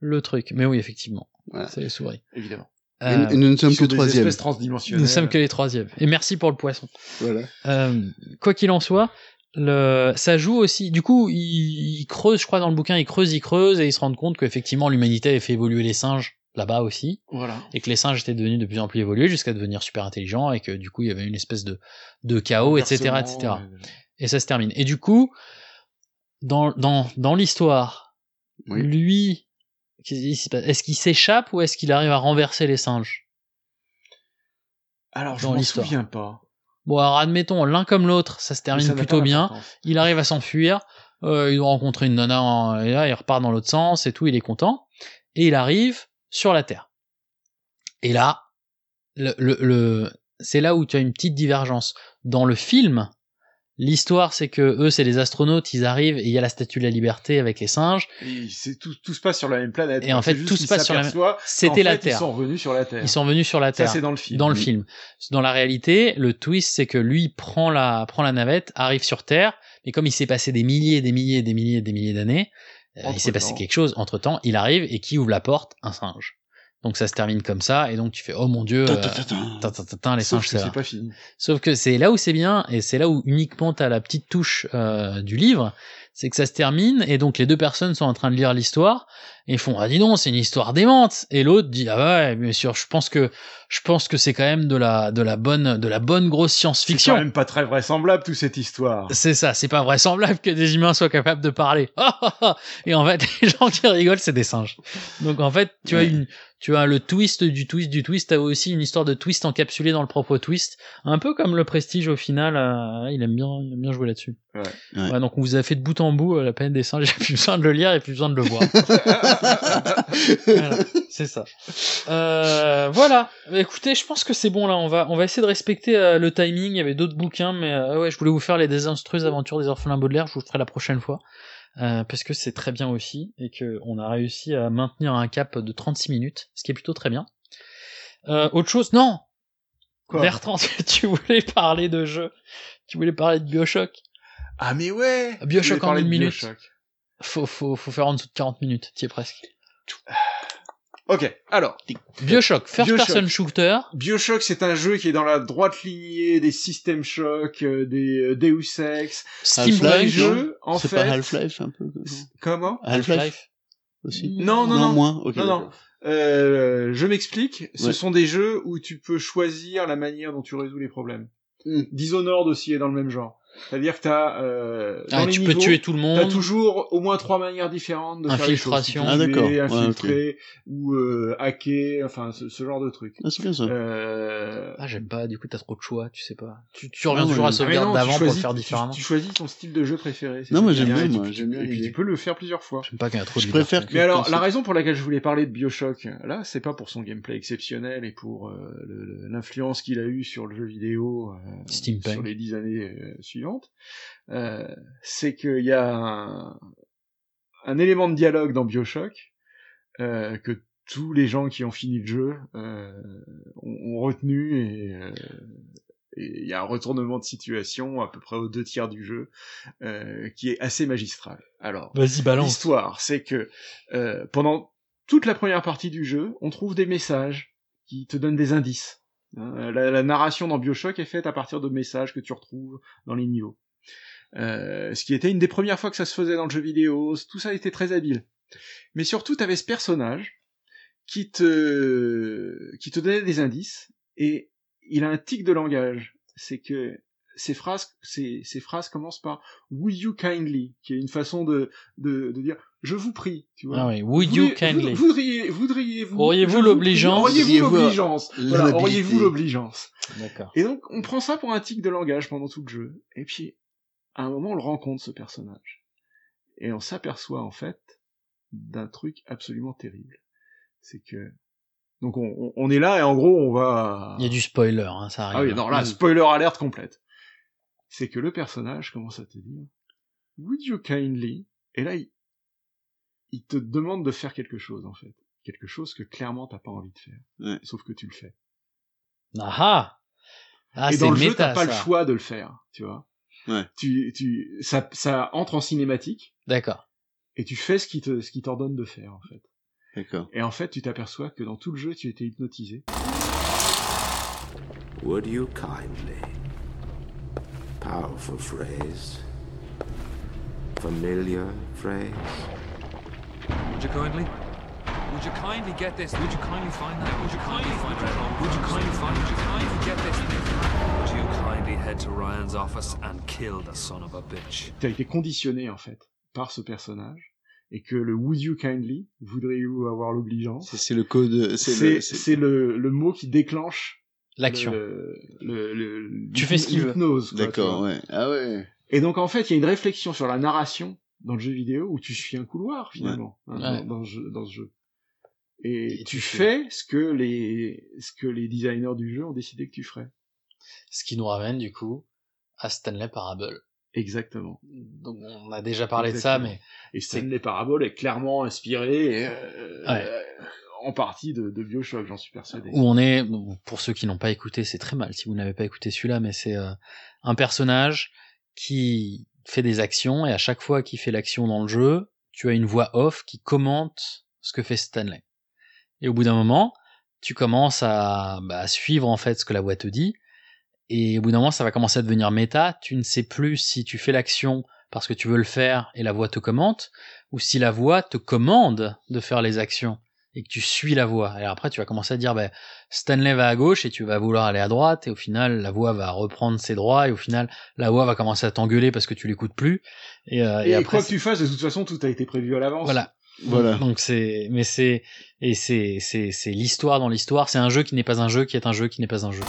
le truc. Mais oui, effectivement, Voilà. c'est les souris. Évidemment. Et, Euh, et nous ne sommes que troisième. espèces transdimensionnelles. nous sommes que les troisièmes. Et merci pour le poisson. Voilà. Euh, quoi qu'il en soit, le, ça joue aussi. Du coup, il, il creuse, je crois, dans le bouquin, il creuse, il creuse, et il se rend compte qu'effectivement, l'humanité avait fait évoluer les singes là-bas aussi, Voilà. et que les singes étaient devenus de plus en plus évolués jusqu'à devenir super intelligents, et que du coup, il y avait une espèce de, de chaos, etc., etc. Et ça se termine. Et du coup, dans, dans, dans l'histoire, Oui. lui, est-ce qu'il s'échappe ou est-ce qu'il arrive à renverser les singes? Alors, je m'en souviens pas. Bon, alors admettons, l'un comme l'autre, ça se termine ça plutôt bien. Il arrive à s'enfuir, euh, il doit rencontrer une nana, en- et là, il repart dans l'autre sens et tout, il est content. Et il arrive sur la Terre. Et là, le, le, le- c'est là où tu as une petite divergence. Dans le film, l'histoire, c'est que eux, c'est les astronautes, ils arrivent et il y a la statue de la liberté avec les singes. Et c'est tout, tout se passe sur la même planète. Et en fait, tout se passe sur la même- C'était la fait, Terre. Ils sont revenus sur la Terre. Ils sont venus sur la Ça, Terre. c'est dans le film. Dans le Mm. film. Dans la réalité, le twist, c'est que lui prend la, prend la navette, arrive sur Terre, mais comme il s'est passé des milliers, des milliers, des milliers, des milliers d'années, il s'est passé quelque chose. Entre temps, il arrive et qui ouvre la porte? Un singe. Donc ça se termine comme ça, et donc tu fais oh mon dieu, euh, les singes c'est c'est pas fini. Sauf que c'est là où c'est bien, et c'est là où uniquement t'as la petite touche euh, du livre, c'est que ça se termine, et donc les deux personnes sont en train de lire l'histoire, ils font ah dis donc c'est une histoire démente, et l'autre dit ah ouais bien sûr je pense que je pense que c'est quand même de la de la bonne de la bonne grosse C'est quand science-fiction. même pas très vraisemblable toute cette histoire. C'est ça, c'est pas vraisemblable que des humains soient capables de parler. et en fait, les gens qui rigolent, c'est des singes. Donc en fait, tu as une, tu as le twist du twist du twist. T'as aussi une histoire de twist encapsulée dans le propre twist, un peu comme le Prestige au final. euh, il aime bien, il aime bien jouer là-dessus. Ouais. Ouais. Ouais, donc on vous a fait de bout en bout euh, la peine des singes. J'ai plus besoin de le lire et plus besoin de le voir. Voilà, c'est ça. Euh, voilà. Écoutez, je pense que c'est bon là. On va, on va essayer de respecter euh, le timing. Il y avait d'autres bouquins, mais euh, ouais, je voulais vous faire les désastreuses aventures des orphelins Baudelaire. Je vous le ferai la prochaine fois. Euh, parce que c'est très bien aussi et que on a réussi à maintenir un cap de 36 minutes, ce qui est plutôt très bien. Euh, autre chose, non. Quoi? Bertrand, tu voulais parler de jeu. Tu voulais parler de Bioshock. Ah mais ouais. Bioshock en une minute. Bioshock. Faut, faut, faut faire en dessous de 40 minutes. T'y es presque. Ok, alors. Bioshock, first Bioshock. person shooter. Bioshock, c'est un jeu qui est dans la droite lignée des System Shock, euh, des euh, Deus Ex. Steampunk. C'est jeu, en C'est fait. pas Half-Life un peu Comment? Half-Life aussi Non, non, non. moins. Non, non. Euh, je m'explique. Ce Ouais. sont des jeux où tu peux choisir la manière dont tu résous les problèmes. Hmm. Dishonored aussi est dans le même genre. C'est-à-dire que t'as, euh, dans Ah, les tu peux niveaux, tuer tout le monde. T'as toujours au moins trois manières différentes de faire les choses. Peux Ah, Ouais, infiltrer, ou euh, hacker, enfin ce, ce genre de truc. Ah, c'est bien ça. Euh... Ah, j'aime pas, du coup, t'as trop de choix, tu sais pas. Tu, tu reviens Ah, toujours ouais. à Ah, sauvegarde d'avant pour le faire différemment. Tu, choisis ton style de jeu préféré. Non, moi, j'aime bien, moi, tu- j'aime bien Et puis tu peux le faire plusieurs fois. J'aime pas qu'il y a trop de Je préfère que Mais alors, la raison pour laquelle je voulais parler de Bioshock, là, c'est pas pour son gameplay exceptionnel et pour euh, l'influence qu'il a eu sur le jeu vidéo euh, Steampunk. sur les dix années euh, Euh, c'est qu'il y a un, un élément de dialogue dans Bioshock euh, que tous les gens qui ont fini le jeu euh, ont, ont retenu et il y a un retournement de situation à peu près aux deux tiers du jeu qui est assez magistral. Alors. L'histoire, c'est que pendant toute la première partie du jeu, on trouve des messages qui te donnent des indices. Hein, La, narration dans Bioshock est faite à partir de messages que tu retrouves dans les niveaux. Euh, ce qui était une des premières fois que ça se faisait dans le jeu vidéo, tout ça était très habile. Mais surtout, tu avais ce personnage qui te, qui te donnait des indices, et il a un tic de langage. C'est que ces phrases, phrases commencent par Would you kindly, qui est une façon de, de, de dire je vous prie, tu vois. Ah oui, would you kindly? Voudriez, voudriez-vous, Auriez-vous l'obligeance? Auriez-vous l'obligeance? Voilà, auriez-vous l'obligeance? D'accord. Et donc, on prend ça pour un tic de langage pendant tout le jeu. Et puis, à un moment, on le rencontre, ce personnage. Et on s'aperçoit, en fait, d'un truc absolument terrible. C'est que... Donc, on, est là, et en gros, on va... Il y a du spoiler, hein, ça arrive. Ah oui, non, là, spoiler alerte complète. C'est que le personnage commence à te dire Would you kindly? Et là, il, il te demande de faire quelque chose, en fait. Quelque chose que clairement t'as pas envie de faire. Ouais. Sauf que tu le fais. Ah ah Ah, et c'est dans le jeu, méta, t'as pas ça. le choix de le faire, tu vois. Ouais. Tu, tu, ça, ça entre en cinématique. D'accord. Et tu fais ce qui te, ce qui t'ordonne de faire, en fait. D'accord. Et en fait, tu t'aperçois que dans tout le jeu, tu étais hypnotisé. Would you kindly? Powerful phrase. Familiar phrase? Would you kindly? Would you kindly get this? Would you kindly find that? Would you kindly find it? Would you kindly find? Would you kindly get this? Would you kindly head to Ryan's office and kill the son of a bitch? Tu as été conditionné, en fait, par ce personnage. Et que le would you kindly, voudriez-vous avoir l'obligeance, C'est le code. C'est le- c'est le, le mot qui déclenche L'action. le, le, le- Tu fais ce qu'il veut. D'accord, ouais. Ah ouais. Et donc en fait, il y a une réflexion sur la narration dans le jeu vidéo où tu suis un couloir finalement hein, Ouais. dans, dans ce jeu, dans ce jeu. Et, Et tu tu fais ce que les ce que les designers du jeu ont décidé que tu ferais. Ce qui nous ramène, du coup, à Stanley Parable. Exactement. Donc, on a déjà parlé de ça, mais Et Stanley Parable est clairement inspiré euh, Ouais. euh, en partie de, de Bioshock, j'en suis persuadé. où on est, pour ceux qui n'ont pas écouté, c'est très mal si vous n'avez pas écouté celui-là, mais c'est euh, un personnage qui fait des actions et à chaque fois qu'il fait l'action dans le jeu, tu as une voix off qui commente ce que fait Stanley. Et au bout d'un moment, tu commences à, bah, à suivre en fait ce que la voix te dit, et au bout d'un moment, ça va commencer à devenir méta. Tu ne sais plus si tu fais l'action parce que tu veux le faire et la voix te commente, ou si la voix te commande de faire les actions et que tu suis la voix. Et après, tu vas commencer à dire, bah, Stanley va à gauche et tu vas vouloir aller à droite, et au final, la voix va reprendre ses droits, et au final, la voix va commencer à t'engueuler parce que tu l'écoutes plus. Et, euh, Et, et après, quoi que tu fasses, de toute façon, tout a été prévu à l'avance. voilà. Voilà. Donc c'est, mais c'est, et c'est, c'est, c'est l'histoire dans l'histoire. C'est un jeu qui n'est pas un jeu, qui est un jeu qui n'est pas un jeu.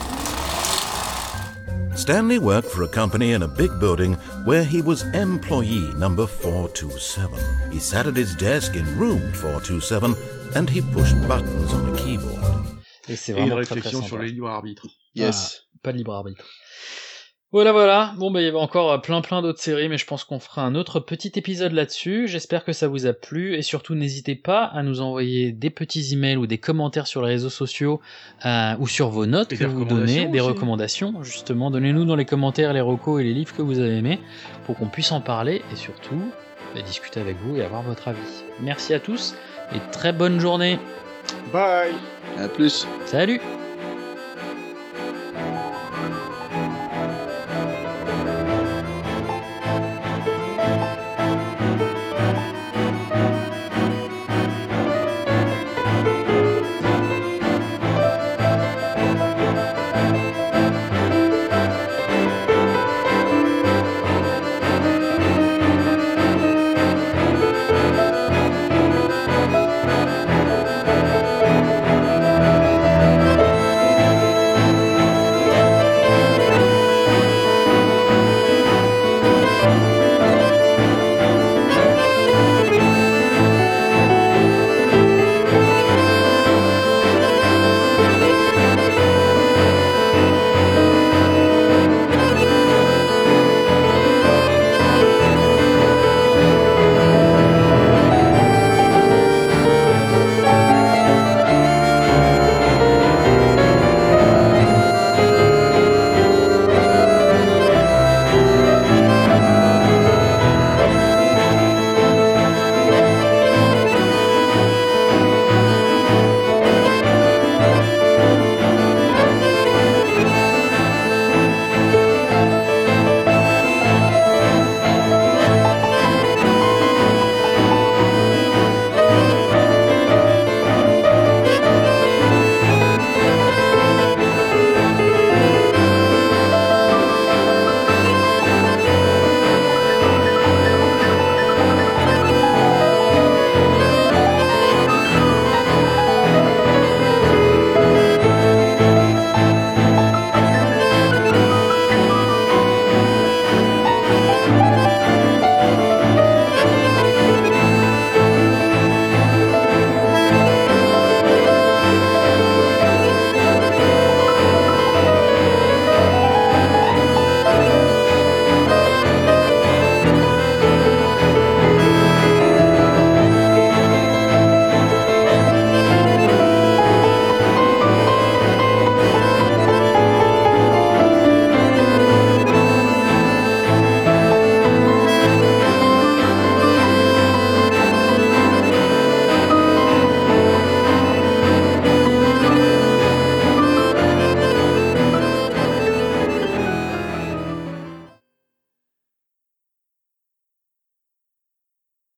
Stanley worked for a company in a big building where he was employee number 427. He sat at his desk in room 427 and he pushed buttons on the keyboard. Et c'est Et une vraiment très, très sur le libre arbitre. Yes. Ah, pas de libre arbitre. Voilà, voilà. Bon, bah, il y avait encore euh, plein, plein d'autres séries, mais je pense qu'on fera un autre petit épisode là-dessus. J'espère que ça vous a plu, et surtout, n'hésitez pas à nous envoyer des petits emails ou des commentaires sur les réseaux sociaux, euh, ou sur vos notes Et que des vous donnez, recommandations des recommandations, justement. Donnez-nous dans les commentaires les recos et les livres que vous avez aimés, pour qu'on puisse en parler, et surtout, bah, discuter avec vous et avoir votre avis. Merci à tous, et très bonne journée. Bye À plus. Salut